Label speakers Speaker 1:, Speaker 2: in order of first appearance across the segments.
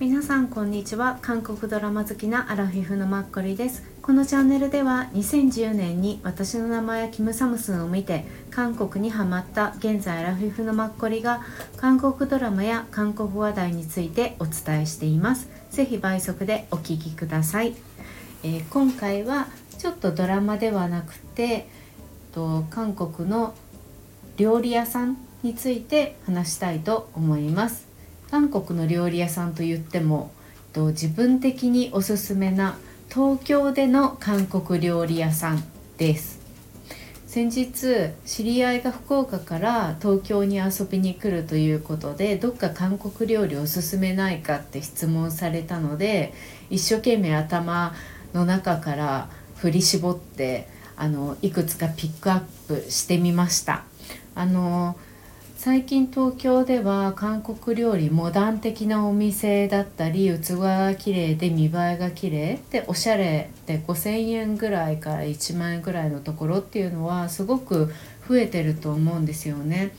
Speaker 1: 皆さんこんにちは。韓国ドラマ好きなアラフィフのマッコリです。このチャンネルでは2010年に私の名前はキムサムスンを見て韓国にハマった現在アラフィフのマッコリが韓国ドラマや韓国話題についてお伝えしています。ぜひ倍速でお聞きください、えー、今回はちょっとドラマではなくてと韓国の料理屋さんについて話したいと思います。韓国の料理屋さんといっても自分的におすすめな東京での韓国料理屋さんです。先日知り合いが福岡から東京に遊びに来るということでどっか韓国料理おすすめないかって質問されたので一生懸命頭の中から振り絞ってあのいくつかピックアップしてみました。あの最近東京では韓国料理モダン的なお店だったり器が綺麗で見栄えが綺麗でおしゃれで5,000円ぐらいから1万円ぐらいのところっていうのはすごく増えてると思うんですよね。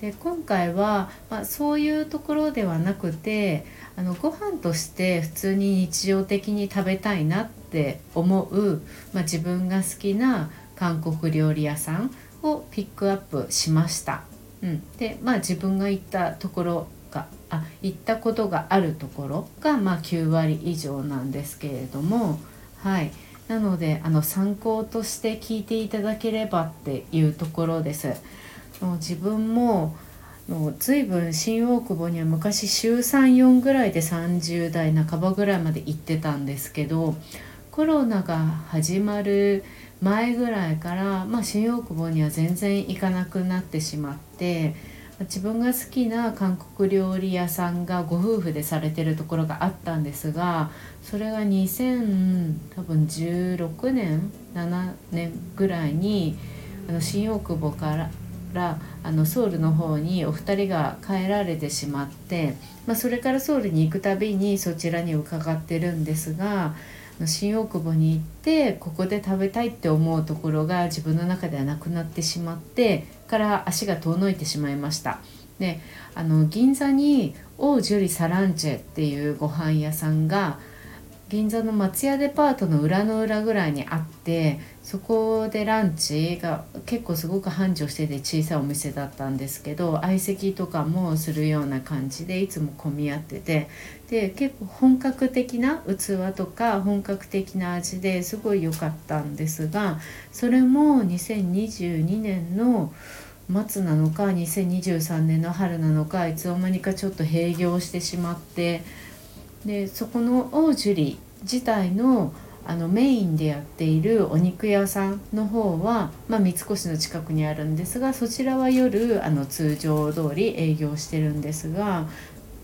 Speaker 1: で今回は、まあ、そういうところではなくてあのご飯として普通に日常的に食べたいなって思う、まあ、自分が好きな韓国料理屋さんをピックアップしました。うん、でまあ自分が行ったところがあ行ったことがあるところが、まあ、9割以上なんですけれどもはいなのであの参考として聞いていただければっていうところです。自分も随分新大久保には昔週34ぐらいで30代半ばぐらいまで行ってたんですけどコロナが始まる前ぐらいから、まあ、新大久保には全然行かなくなってしまって自分が好きな韓国料理屋さんがご夫婦でされてるところがあったんですがそれが2016年7年ぐらいにあの新大久保からあのソウルの方にお二人が帰られてしまって、まあ、それからソウルに行くたびにそちらに伺ってるんですが新大久保に行ってここで食べたいって思うところが自分の中ではなくなってしまってから足が遠のいてしまいました。であの銀座にオージュリ・サランチェっていうご飯屋さんが銀座の松屋デパートの裏の裏ぐらいにあってそこでランチが結構すごく繁盛してて小さいお店だったんですけど相席とかもするような感じでいつも混み合っててで結構本格的な器とか本格的な味ですごい良かったんですがそれも2022年の末なのか2023年の春なのかいつの間にかちょっと閉業してしまって。でそこのオージュリ自体のあのメインでやっているお肉屋さんの方は、まあ、三越の近くにあるんですがそちらは夜あの通常通り営業してるんですが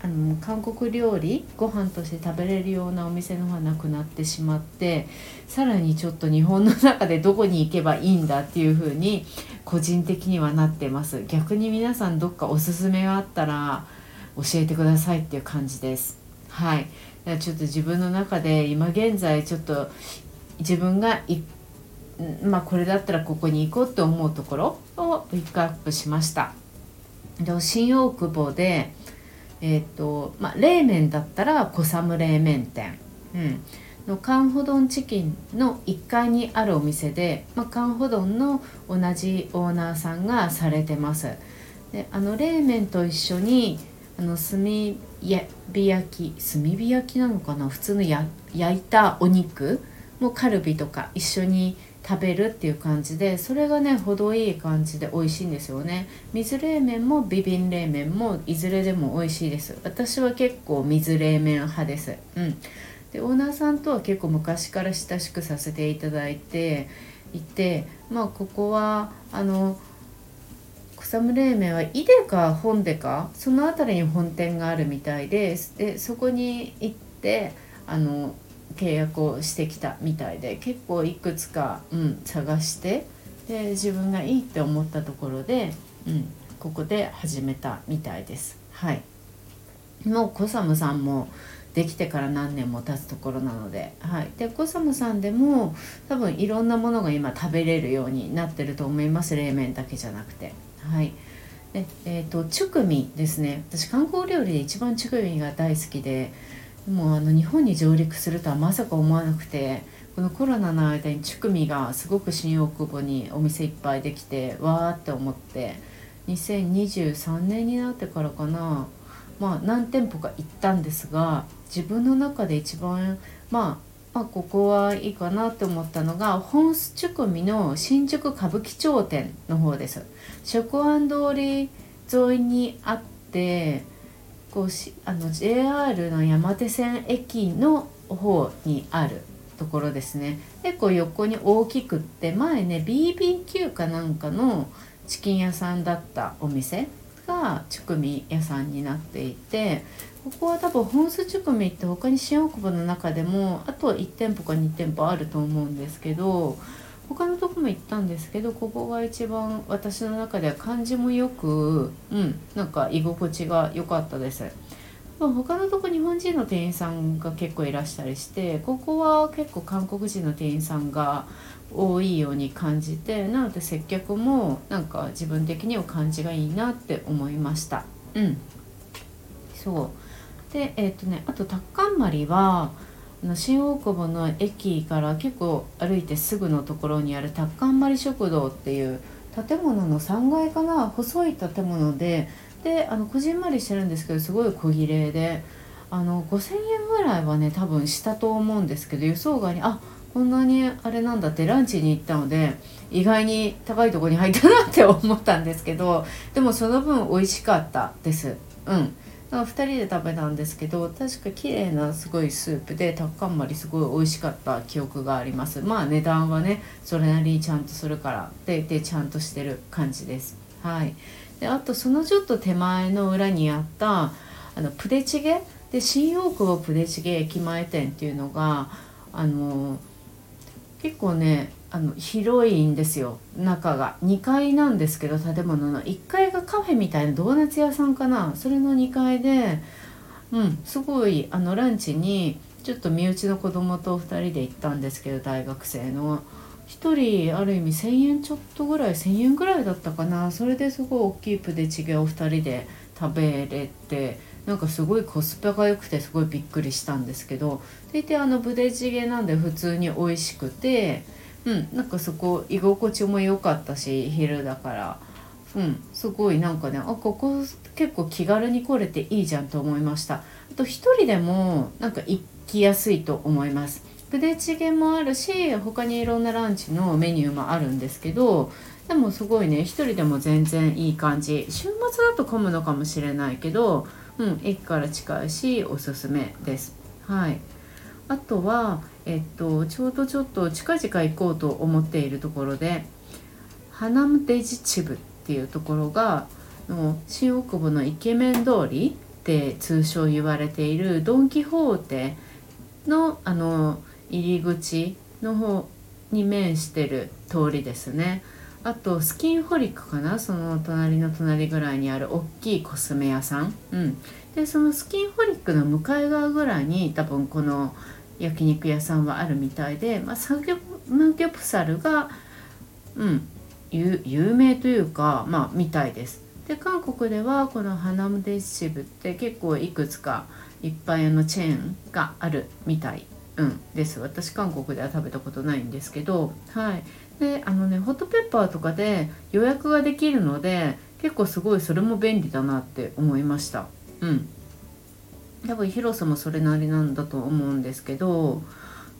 Speaker 1: あの韓国料理ご飯として食べれるようなお店の方はなくなってしまってさらにちょっと日本の中でどこに行けばいいんだっていう風に個人的にはなってます。逆に皆さんどっかおすすめがあったら教えてくださいっていう感じです。はい。ちょっと自分の中で今現在ちょっと自分がいまあこれだったらここに行こうって思うところをピックアップしました。で新大久保でえ、ー、とまあ冷麺だったら小寒冷麺店。うん。のカンホドンチキンの1階にあるお店で、まあ、カンホドンの同じオーナーさんがされてます。であの冷麺と一緒にあの炭火焼き炭火焼きなのかな？普通の焼いたお肉もカルビとか一緒に食べるっていう感じでそれがね程いい感じで美味しいんですよね。水冷麺もビビン冷麺もいずれでも美味しいです。私は結構水冷麺派です。うん。でオーナーさんとは結構昔から親しくさせていただいていてまあここはあの草む冷麺は井出か本出かその辺りに本店があるみたいででそこに行ってあの契約をしてきたみたいで結構いくつか、うん、探してで自分がいいって思ったところで、うん、ここで始めたみたいです。はいもうコサムさんもできてから何年も経つところなので,、はい、でコサムさんでも多分いろんなものが今食べれるようになってると思います冷麺だけじゃなくて。はい、でえーと、チュクミですね。私韓国料理で一番チュクミが大好きでもうあの日本に上陸するとはまさか思わなくてこのコロナの間にチュクミがすごく新大久保にお店いっぱいできてわーって思って2023年になってからかな。まあ何店舗か行ったんですが自分の中で一番まあまあ、ここはいいかなって思ったのが本巣チュクミの新宿歌舞伎町店の方です。食安通り沿いにあってこうしあの JR の山手線駅の方にあるところですね。結構横に大きくって前ね BBQ かなんかのチキン屋さんだったお店がチュクミ屋さんになっていてここは多分本数チュクミって他に新大久保の中でもあと1店舗か2店舗あると思うんですけど他のとこも行ったんですけどここが一番私の中では感じもよくうんなんか居心地が良かったです。ま、他のとこ日本人の店員さんが結構いらしたりしてここは結構韓国人の店員さんが多いように感じてなので接客もなんか自分的には感じがいいなって思いました。うん。そう。でえっ、ー、とねあとタッカンマリはあの新大久保の駅から結構歩いてすぐのところにあるタッカンマリ食堂っていう建物の3階かな細い建物でであのこじんまりしてるんですけどすごい小綺麗であの5,000円ぐらいはね多分したと思うんですけど予想外にあっこんなにあれなんだってランチに行ったので意外に高いとこに入ったなって思ったんですけどでもその分美味しかったです。うん。だから2人で食べたんですけど確か綺麗なすごいスープでタッカンマリすごい美味しかった記憶があります。まあ値段はねそれなりにちゃんとするからででちゃんとしてる感じです。はい。であとそのちょっと手前の裏にあったあのプデチゲ？で新大久保プデチゲ駅前店っていうのがあの結構ねあの広いんですよ。中が。2階なんですけど建物の。1階がカフェみたいなドーナツ屋さんかな。それの2階でうんすごいあのランチにちょっと身内の子供と2人で行ったんですけど大学生の。1人ある意味1,000円ちょっとぐらい1,000円ぐらいだったかな。それですごい大きいプデチゲを2人で食べれてなんかすごいコスパが良くてすごいびっくりしたんですけど大体あのブデチゲなんで普通に美味しくてうんなんかそこ居心地も良かったし昼だから。うんすごいなんかねあここ結構気軽に来れていいじゃんと思いました。あと1人でもなんか行きやすいと思います。プデチゲもあるし他にいろんなランチのメニューもあるんですけどでもすごいね1人でも全然いい感じ。週末だと混むのかもしれないけどうん、駅から近いしおすすめです。はい、あとは、えっと、ちょうどちょっと近々行こうと思っているところでハナムデジチブっていうところがの新大久保のイケメン通りって通称言われているドン・キホーテのあの入り口の方に面してる通りですね。あとスキンホリックかな？その隣の隣ぐらいにある大きいコスメ屋さん、うん、でそのスキンホリックの向かい側ぐらいに多分この焼肉屋さんはあるみたいで、まあ、サギョムギョプサルが、うん、有名というかまあみたいです。で韓国ではこのハナムデシブって結構いくつかいっぱいのチェーンがあるみたい、うん、です。私韓国では食べたことないんですけどはい。であのねホットペッパーとかで予約ができるので結構すごいそれも便利だなって思いました。うん。多分広さもそれなりなんだと思うんですけど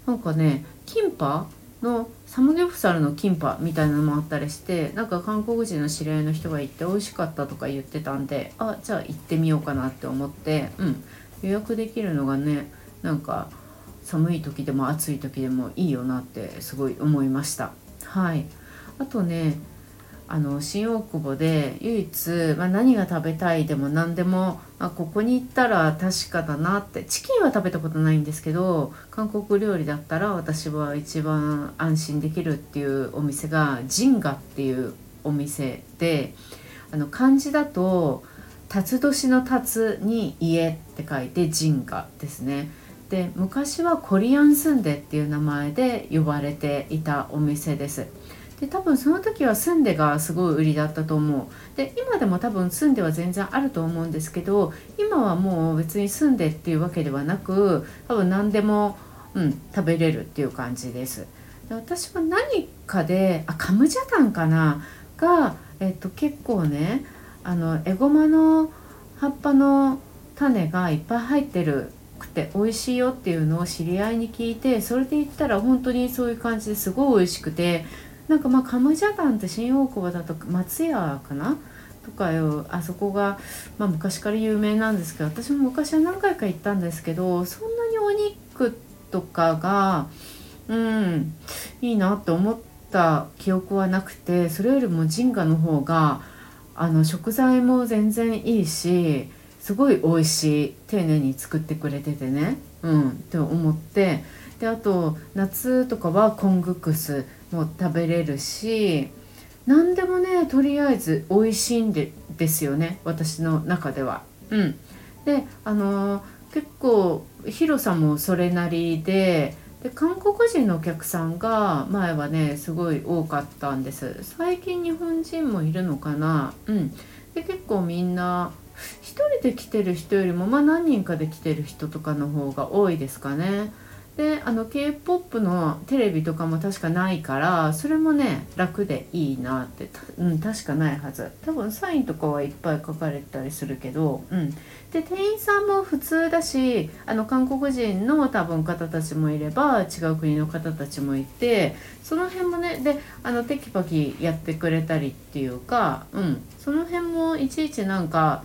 Speaker 1: なんかねキンパ？のサムギョプサルのキンパみたいなのもあったりしてなんか韓国人の知り合いの人が行って美味しかったとか言ってたんであじゃあ行ってみようかなって思ってうん。予約できるのがねなんか寒い時でも暑い時でもいいよなってすごい思いました。はいあとねあの新大久保で唯一、まあ、何が食べたいでも何でも、まあ、ここに行ったら確かだなってチキンは食べたことないんですけど韓国料理だったら私は一番安心できるっていうお店がジンガっていうお店であの漢字だと「辰年の辰に家」って書いてジンガですね。で昔はコリアンスンデっていう名前で呼ばれていたお店です。で多分その時はスンデがすごい売りだったと思う。で今でも多分スンデは全然あると思うんですけど今はもう別にスンデっていうわけではなく多分何でも、うん、食べれるっていう感じです。で私は何かであカムジャタンかな？が、えっと、結構ねあのエゴマの葉っぱの種がいっぱい入ってるくて美味しいよっていうのを知り合いに聞いてそれで言ったら本当にそういう感じですごい美味しくてなんかまあカムジャタンって新大久保だと松屋かな？とかよあそこが、まあ、昔から有名なんですけど私も昔は何回か行ったんですけどそんなにお肉とかがうんいいなって思った記憶はなくてそれよりもジンガの方があの食材も全然いいしすごい美味しい丁寧に作ってくれててね。うん。って思って。であと夏とかはコングクスも食べれるし何でもねとりあえず美味しいんでですよね。私の中では。うん、であの結構広さもそれなりでで韓国人のお客さんが前はねすごい多かったんです。最近日本人もいるのかな。うん。で結構みんな1人で来てる人よりもまあ何人かで来てる人とかの方が多いですかね。であの k p o p のテレビとかも確かないからそれもね楽でいいなってうん確かないはず。多分サインとかはいっぱい書かれたりするけどうん。で店員さんも普通だしあの韓国人の多分方たちもいれば違う国の方たちもいてその辺もねであのテキパキやってくれたりっていうかうん。その辺もいちいちなんか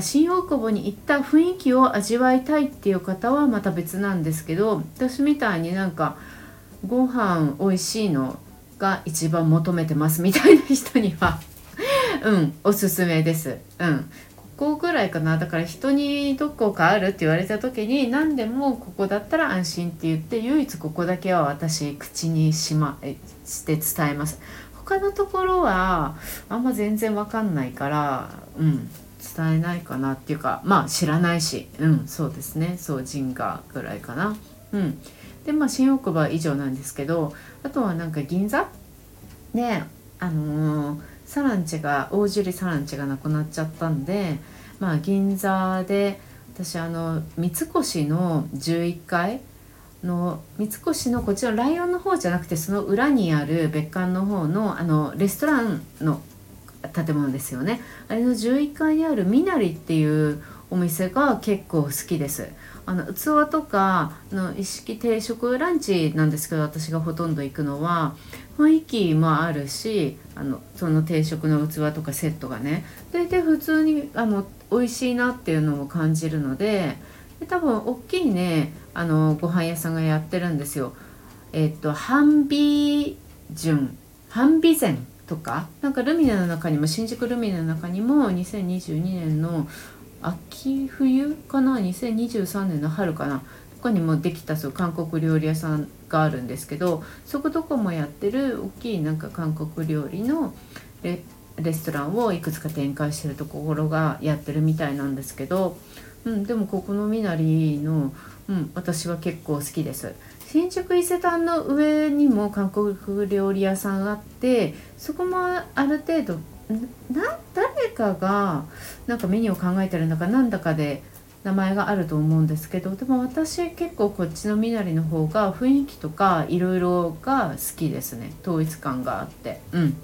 Speaker 1: 新大久保に行った雰囲気を味わいたいっていう方はまた別なんですけど私みたいになんかご飯美味しいのが一番求めてますみたいな人には うんおすすめです。うん。ここぐらいかな。だから人にどこかあるって言われた時に何でもここだったら安心って言って唯一ここだけは私口にし,、ま、して伝えます。他のところはあんま全然わかんないからうん。伝えないかなっていうかまあ知らないしうんそうですね。そうジンガーぐらいかな。うん。でまあ新大久保は以上なんですけどあとはなんか銀座？であのー、サランチェが大樹里サランチェがなくなっちゃったんでまあ銀座で私あの三越の11階の三越のこっちのライオンの方じゃなくてその裏にある別館の方のあのレストランの建物ですよね。あれの11階にあるみなりっていうお店が結構好きです。あの器とかの一式定食ランチなんですけど私がほとんど行くのは雰囲気もあるしあのその定食の器とかセットがね。大体普通にあの美味しいなっていうのを感じるのでで多分大きいねあのご飯屋さんがやってるんですよ。えっとハンビジュン。ハンビゼン。とかなんかルミネの中にも新宿ルミネの中にも2022年の秋冬かな2023年の春かなとかにもできたそう韓国料理屋さんがあるんですけどそこどこもやってる大きいなんか韓国料理のレレストランをいくつか展開してるところがやってるみたいなんですけど、うん、でもここのみなりの、うん、私は結構好きです。新宿伊勢丹の上にも韓国料理屋さんがあってそこもある程度な誰かがなんかメニューを考えてるんだかなんだかで名前があると思うんですけどでも私結構こっちのみなりの方が雰囲気とかいろいろが好きですね。統一感があって。うん。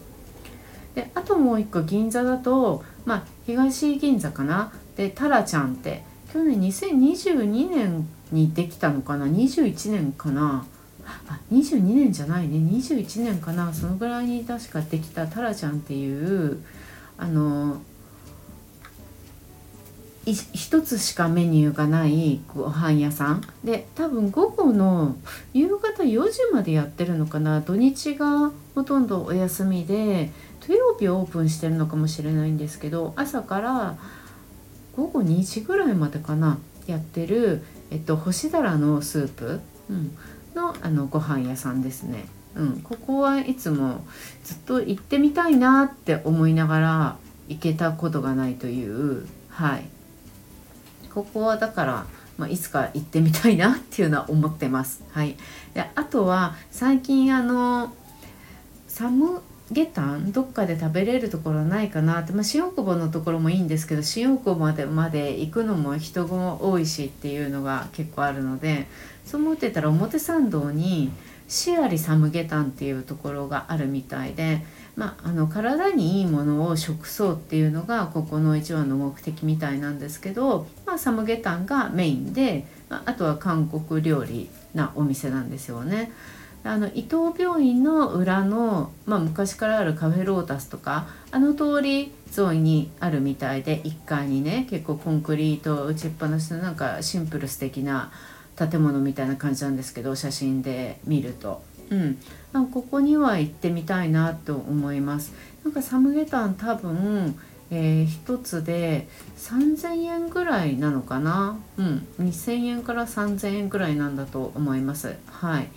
Speaker 1: であともう一個銀座だとまあ東銀座かな。でタラちゃんって去年2022年にできたのかな。21年かな。あ22年じゃないね。21年かな。そのぐらいに確かできたタラちゃんっていうあの一つしかメニューがないご飯屋さん。で多分午後の夕方4時までやってるのかな。土日がほとんどお休みで土曜日オープンしてるのかもしれないんですけど朝から午後2時ぐらいまでかなやってるえっと、干しだらのスープ、うん、のあのご飯屋さんですね。うん、ここはいつもずっと行ってみたいなって思いながら行けたことがないというはいここはだから、まあ、いつか行ってみたいなっていうのは思ってます。はい、であとは最近あのサムゲタンどっかで食べれるところないかなって、まあ、新大久保のところもいいんですけど新大久保までまで行くのも人も多いしっていうのが結構あるのでそう思ってたら表参道にシアリサムゲタンっていうところがあるみたいで、まあ、あの体にいいものを食そうっていうのがここの一番の目的みたいなんですけど、まあ、サムゲタンがメインで、まあ、あとは韓国料理なお店なんですよね。あの伊藤病院の裏の、まあ、昔からあるカフェロータスとかあの通り沿いにあるみたいで1階にね結構コンクリート打ちっぱなしのなんかシンプル素敵な建物みたいな感じなんですけど写真で見ると。うん、ここには行ってみたいなと思います。なんかサムゲタン多分えー、1つで3000円ぐらいなのかな。うん。2000円から3000円ぐらいなんだと思います。はい。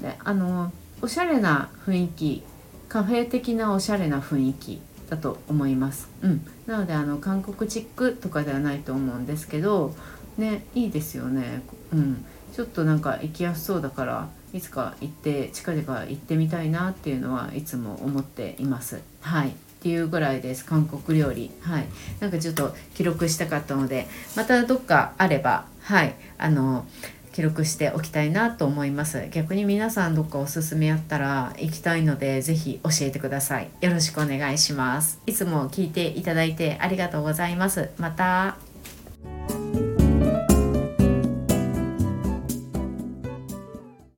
Speaker 1: であのおしゃれな雰囲気カフェ的なおしゃれな雰囲気だと思います、うん、なのであの韓国チックとかではないと思うんですけどねいいですよね、うん、ちょっとなんか行きやすそうだからいつか行って近々行ってみたいなっていうのはいつも思っています。はい。っていうぐらいです韓国料理。はい。なんかちょっと記録したかったのでまたどっかあればはい。あの記録しておきたいなと思います。逆に皆さんどっかおすすめあったら行きたいので是非教えてください。よろしくお願いします。いつも聞いていただいてありがとうございます。また。